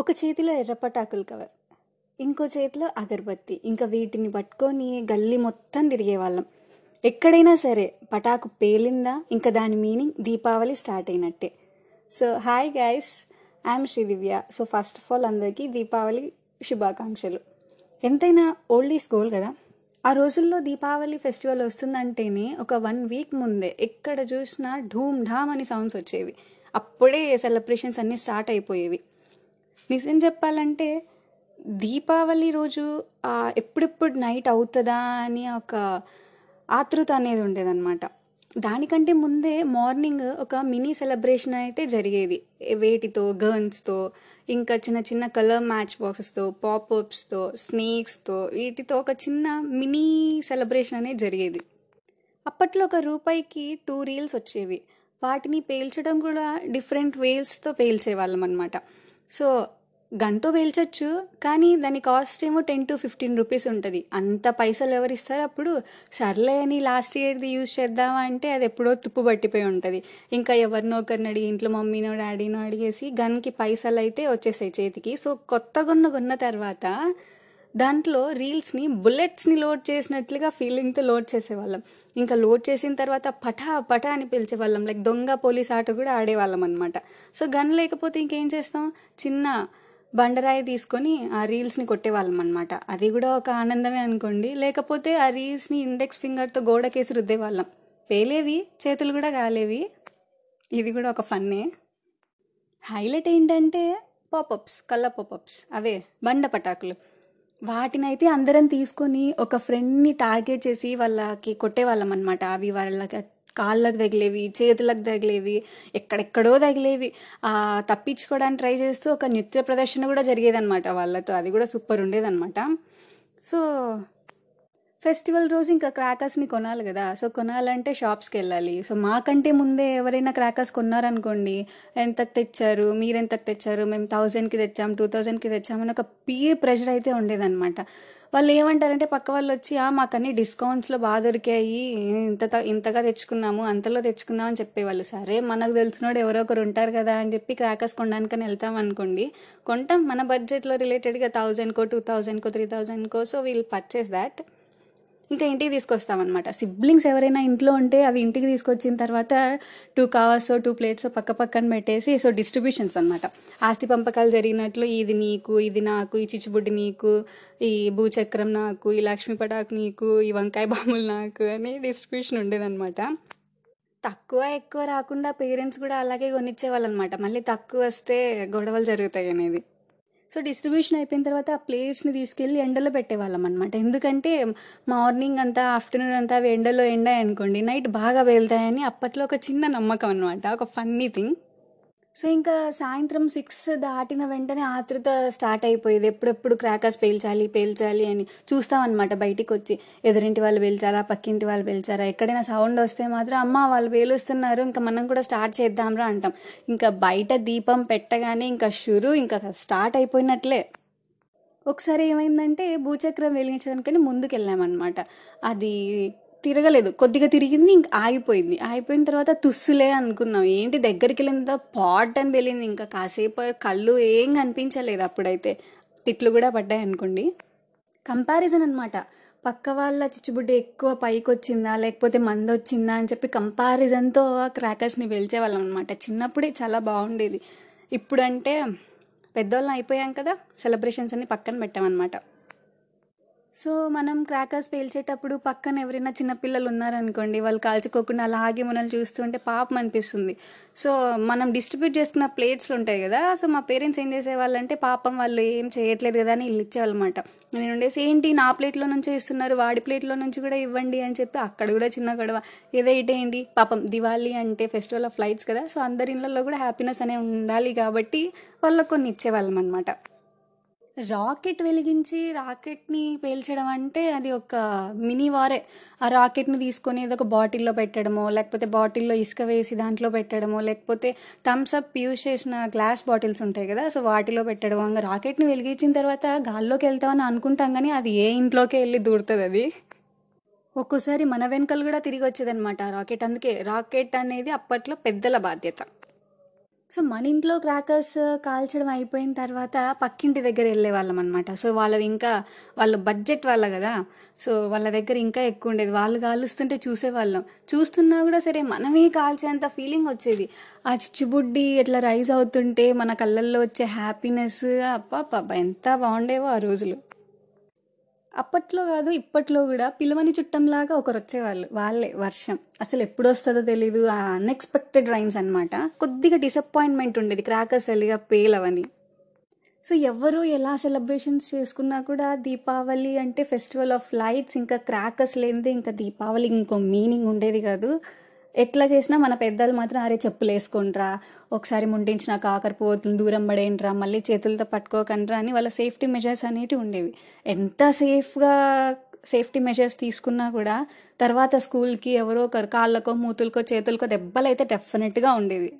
ఒక చేతిలో ఎర్రపటాకులు కవర్ ఇంకో చేతిలో అగరబత్తి. ఇంకా వీటిని పట్టుకొని గల్లీ మొత్తం తిరిగేవాళ్ళం. ఎక్కడైనా సరే పటాకు పేలిందా ఇంకా దాని మీనింగ్ దీపావళి స్టార్ట్ అయినట్టే. So hi guys I'm Sridivya. So first of all అందరికీ దీపావళి శుభాకాంక్షలు. ఎంతైనా ఓల్డ్ ఈస్ గోల్ కదా? ఆ రోజుల్లో దీపావళి ఫెస్టివల్ వస్తుందంటేనే ఒక వన్ వీక్ ముందే ఎక్కడ చూసినా ఢూమ్ ఢామ్ అని సౌండ్స్ వచ్చేవి. అప్పుడే సెలబ్రేషన్స్ అన్నీ స్టార్ట్ అయిపోయేవి. నిజం చెప్పాలంటే దీపావళి రోజు ఎప్పుడెప్పుడు నైట్ అవుతుందా అని ఒక ఆతృత అనేది ఉండేదన్నమాట. దానికంటే ముందే మార్నింగ్ ఒక మినీ సెలబ్రేషన్ అయితే జరిగేది. వేటితో గర్న్స్తో ఇంకా చిన్న చిన్న కలర్ మ్యాచ్ బాక్సెస్తో పాపప్స్తో స్నేక్స్తో వీటితో ఒక చిన్న మినీ సెలబ్రేషన్ అనేది జరిగేది. అప్పట్లో ఒక రూపాయికి టూ రీల్స్ వచ్చేవి. వాటిని పేల్చడం కూడా డిఫరెంట్ వేల్స్తో పేల్చేవాళ్ళం అనమాట సో గన్తో పేల్చొచ్చు కానీ దాని కాస్ట్ ఏమో టెన్ టు ఫిఫ్టీన్ రూపీస్ ఉంటుంది. అంత పైసలు ఎవరు ఇస్తారు అప్పుడు? సర్లే అని లాస్ట్ ఇయర్ది యూజ్ చేద్దామా అంటే అది ఎప్పుడో తుప్పు పట్టిపోయి ఉంటుంది. ఇంకా ఎవరినో ఒకరిని అడిగి ఇంట్లో మమ్మీనో డాడీనో అడిగేసి గన్కి పైసలు అయితే వచ్చేసాయి చేతికి. సో కొత్త కొన్న కొన్న తర్వాత దాంట్లో రీల్స్ని బుల్లెట్స్ని లోడ్ చేసినట్లుగా ఫీలింగ్తో లోడ్ చేసేవాళ్ళం. ఇంకా లోడ్ చేసిన తర్వాత పటా పటా అని పిలిచేవాళ్ళం. లైక్ దొంగ పోలీస్ ఆట కూడా ఆడేవాళ్ళం అనమాట సో గన్ లేకపోతే ఇంకేం చేస్తాం? చిన్న బండరాయి తీసుకొని ఆ రీల్స్ని కొట్టేవాళ్ళం అనమాట అది కూడా ఒక ఆనందమే అనుకోండి. లేకపోతే ఆ రీల్స్ని ఇండెక్స్ ఫింగర్తో గోడకేసి రుద్దేవాళ్ళం. పేలేవి చేతులు కూడా కాలేవి. ఇది కూడా ఒక ఫన్నే. హైలైట్ ఏంటంటే పాపప్స్ కళ్ళ పాపప్స్. అవే బండ పటాకులు. వాటినైతే అందరం తీసుకొని ఒక ఫ్రెండ్ని టార్గెట్ చేసి వాళ్ళకి కొట్టేవాళ్ళం అనమాట అవి వాళ్ళకి కాళ్ళకు తగిలేవి చేతులకు తగిలేవి ఎక్కడెక్కడో తగిలేవి. తప్పించుకోవడానికి ట్రై చేస్తూ ఒక నృత్య ప్రదర్శన కూడా జరిగేదన్నమాట వాళ్ళతో. అది కూడా సూపర్ ఉండేదన్నమాట. సో ఫెస్టివల్ రోజు ఇంకా క్రాకర్స్ని కొనాలి కదా. సో కొనాలంటే షాప్స్కి వెళ్ళాలి సో మాకంటే ముందే ఎవరైనా క్రాకర్స్ కొన్నారనుకోండి ఎంతకు తెచ్చారు మీరు ఎంతకు తెచ్చారు మేము థౌజండ్కి తెచ్చాం టూ థౌజండ్కి తెచ్చామని ఒక పీర్ ప్రెషర్ అయితే ఉండేదన్నమాట. వాళ్ళు ఏమంటారంటే పక్క వాళ్ళు వచ్చి ఆ మాకన్నీ డిస్కౌంట్స్లో బాగా దొరికాయి. ఇంత త- ఇంతగా తెచ్చుకున్నాము అంతలో తెచ్చుకున్నాం అని చెప్పేవాళ్ళు. సరే మనకు తెలిసినోడు ఎవరో ఒకరు ఉంటారు కదా అని చెప్పి క్రాకర్స్ కొనడానికని వెళ్తాం అనుకోండి. కొంటాం. మన బడ్జెట్లో రిలేటెడ్గా థౌజండ్కో టూ థౌజండ్కో త్రీ థౌజండ్కో సో వీల్ పర్చేస్ దాట్. ఇంకా ఇంటికి తీసుకొస్తామన్నమాట. సిబ్లింగ్స్ ఎవరైనా ఇంట్లో ఉంటే అవి ఇంటికి తీసుకొచ్చిన తర్వాత టూ కవర్స్ టూ ప్లేట్స్ పక్క పక్కన పెట్టేసి సో డిస్ట్రిబ్యూషన్స్ అనమాట ఆస్తి పంపకాలు జరిగినట్లు ఇది నీకు ఇది నాకు ఈ చిచ్చుబుడ్డి నీకు ఈ భూచక్రం నాకు ఈ లక్ష్మీ పటాకు నీకు ఈ వంకాయ బాములు నాకు అని డిస్ట్రిబ్యూషన్ ఉండేదన్నమాట. తక్కువ ఎక్కువ రాకుండా పేరెంట్స్ కూడా అలాగే కొనిచ్చేవాళ్ళు అనమాట మళ్ళీ తక్కువ వస్తే గొడవలు జరుగుతాయి అనేది. సో డిస్ట్రిబ్యూషన్ అయిపోయిన తర్వాత ఆ ప్లేట్స్ని తీసుకెళ్ళి ఎండలో పెట్టేవాళ్ళం అనమాట ఎందుకంటే మార్నింగ్ అంతా ఆఫ్టర్నూన్ అంతా అవి ఎండలో ఎండాయి అనుకోండి నైట్ బాగా వెళ్తాయని అప్పట్లో ఒక చిన్న నమ్మకం అనమాట ఒక ఫన్నీ థింగ్. సో ఇంకా సాయంత్రం సిక్స్ దాటిన వెంటనే ఆతృత స్టార్ట్ అయిపోయేది. ఎప్పుడెప్పుడు క్రాకర్స్ పేల్చాలి పేల్చాలి అని చూస్తామన్నమాట బయటికి వచ్చి ఎదురింటి వాళ్ళు పేల్చారా పక్కింటి వాళ్ళు పేల్చారా ఎక్కడైనా సౌండ్ వస్తే మాత్రం అమ్మ వాళ్ళు పేలుస్తున్నారు ఇంకా మనం కూడా స్టార్ట్ చేద్దాంరా అంటాం. ఇంకా బయట దీపం పెట్టగానే ఇంకా షురు ఇంకా స్టార్ట్ అయిపోయినట్లే. ఒకసారి ఏమైందంటే భూచక్రం వెలిగించడానికని ముందుకు వెళ్ళామన్నమాట అది తిరగలేదు. కొద్దిగా తిరిగింది ఇంక ఆగిపోయింది. ఆగిపోయిన తర్వాత తుస్సులే అనుకున్నాం. ఏంటి దగ్గరికి వెళ్ళిన పాట్ అని వెళ్ళింది. ఇంకా కాసేపు కళ్ళు ఏం కనిపించలేదు అప్పుడైతే. తిట్లు కూడా పడ్డాయి అనుకోండి. కంపారిజన్ అనమాట పక్క వాళ్ళ చిచ్చుబుడ్డి ఎక్కువ పైకి వచ్చిందా లేకపోతే మంది వచ్చిందా అని చెప్పి కంపారిజన్తో క్రాకర్స్ని వాళ్ళం అనమాట చిన్నప్పుడే చాలా బాగుండేది. ఇప్పుడంటే పెద్దోళ్ళం అయిపోయాం కదా సెలబ్రేషన్స్ అన్ని పక్కన పెట్టామన్నమాట. సో మనం క్రాకర్స్ పేల్చేటప్పుడు పక్కన ఎవరైనా చిన్నపిల్లలు ఉన్నారనుకోండి వాళ్ళు కాల్చుకోకుండా అలాగే మనల్ని చూస్తుంటే పాపం అనిపిస్తుంది. సో మనం డిస్ట్రిబ్యూట్ చేసుకున్న ప్లేట్స్లు ఉంటాయి కదా సో మా పేరెంట్స్ ఏం చేసేవాళ్ళంటే పాపం వాళ్ళు ఏం చేయట్లేదు కదా అని వీళ్ళు ఇచ్చేవాళ్ళమాట. నేను ఉండేసి ఏంటి నా ప్లేట్లో నుంచే ఇస్తున్నారు వాడి ప్లేట్లో నుంచి కూడా ఇవ్వండి అని చెప్పి అక్కడ కూడా చిన్న గొడవ. ఏదో ఇటేంటి పాపం దివాళీ అంటే ఫెస్టివల్ ఆఫ్ లైట్స్ కదా సో అందరి ఇళ్ళల్లో కూడా హ్యాపీనెస్ అనే ఉండాలి కాబట్టి వాళ్ళకు కొన్ని ఇచ్చేవాళ్ళం అనమాట రాకెట్ వెలిగించి రాకెట్ని పేల్చడం అంటే అది ఒక మినీ వారే. ఆ రాకెట్ని తీసుకొని ఏదో ఒక బాటిల్లో పెట్టడమో లేకపోతే బాటిల్లో ఇసుక వేసి దాంట్లో పెట్టడమో లేకపోతే థమ్స్ అప్ యూజ్ చేసిన గ్లాస్ బాటిల్స్ ఉంటాయి కదా సో వాటిలో పెట్టడం ఇంకా రాకెట్ని వెలిగించిన తర్వాత గాల్లోకి వెళ్తామని అనుకుంటాం కానీ అది ఏ ఇంట్లోకి వెళ్ళి దూరుతుంది అది. ఒక్కోసారి మన వెనకలు కూడా తిరిగి వచ్చేదన్నమాట ఆ రాకెట్. అందుకే రాకెట్ అనేది అప్పట్లో పెద్దల బాధ్యత. సో మన ఇంట్లో క్రాకర్స్ కాల్చడం అయిపోయిన తర్వాత పక్కింటి దగ్గర వెళ్ళే వాళ్ళం అనమాట సో వాళ్ళవి ఇంకా వాళ్ళ బడ్జెట్ వాళ్ళ కదా. సో వాళ్ళ దగ్గర ఇంకా ఎక్కువ ఉండేది. వాళ్ళు కాలుస్తుంటే చూసేవాళ్ళం. చూస్తున్నా కూడా సరే మనమే కాల్చేంత ఫీలింగ్ వచ్చేది. ఆ చిచ్చుబుడ్డి ఇట్లా రైజ్ అవుతుంటే మన కళ్ళల్లో వచ్చే హ్యాపీనెస్ అప్ప ఎంత బాగుండేవో ఆ రోజులు. అప్పట్లో కాదు ఇప్పట్లో కూడా పిలవని చుట్టంలాగా ఒకరు వచ్చేవాళ్ళు వాళ్ళే వర్షం. అసలు ఎప్పుడు వస్తుందో తెలీదు ఆ అన్ఎక్స్పెక్టెడ్ రైన్స్ అనమాట కొద్దిగా డిసప్పాయింట్మెంట్ ఉండేది క్రాకర్స్ ఎల్లిగా పేలవని. సో ఎవరు ఎలా సెలబ్రేషన్స్ చేసుకున్నా కూడా దీపావళి అంటే ఫెస్టివల్ ఆఫ్ లైట్స్ ఇంకా క్రాకర్స్ లేనిదే ఇంకా దీపావళి ఇంకో మీనింగ్ ఉండేది కాదు. ఎట్లా చేసినా మన పెద్దలు మాత్రం అరే చెప్పులు వేసుకుంట్రా ఒకసారి ముండించినా కాకర పోతుంది దూరం పడేయండిరా మళ్ళీ చేతులతో పట్టుకోకండ్రా అని వాళ్ళ సేఫ్టీ మెజర్స్ అనేటివి ఉండేవి. ఎంత సేఫ్గా సేఫ్టీ మెజర్స్ తీసుకున్నా కూడా తర్వాత స్కూల్కి ఎవరో ఒకరు కాళ్ళకో మూతులకో చేతులకో దెబ్బలు అయితే డెఫినెట్గా ఉండేది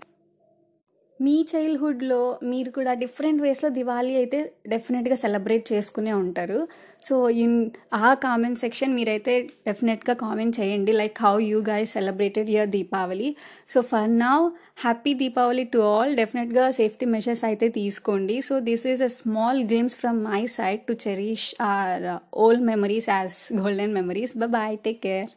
మీ చైల్డ్హుడ్లో మీరు కూడా డిఫరెంట్ వేస్లో దివాళీ అయితే డెఫినెట్గా సెలబ్రేట్ చేసుకునే ఉంటారు. సో ఇన్ ఆ కామెంట్ సెక్షన్ మీరైతే డెఫినెట్గా కామెంట్ చేయండి like how you guys celebrated your Deepavali so for now happy Deepavali to all డెఫినెట్గా సేఫ్టీ మెషర్స్ అయితే తీసుకోండి. So this is a small games from my side to cherish our old memories as golden memories bye take care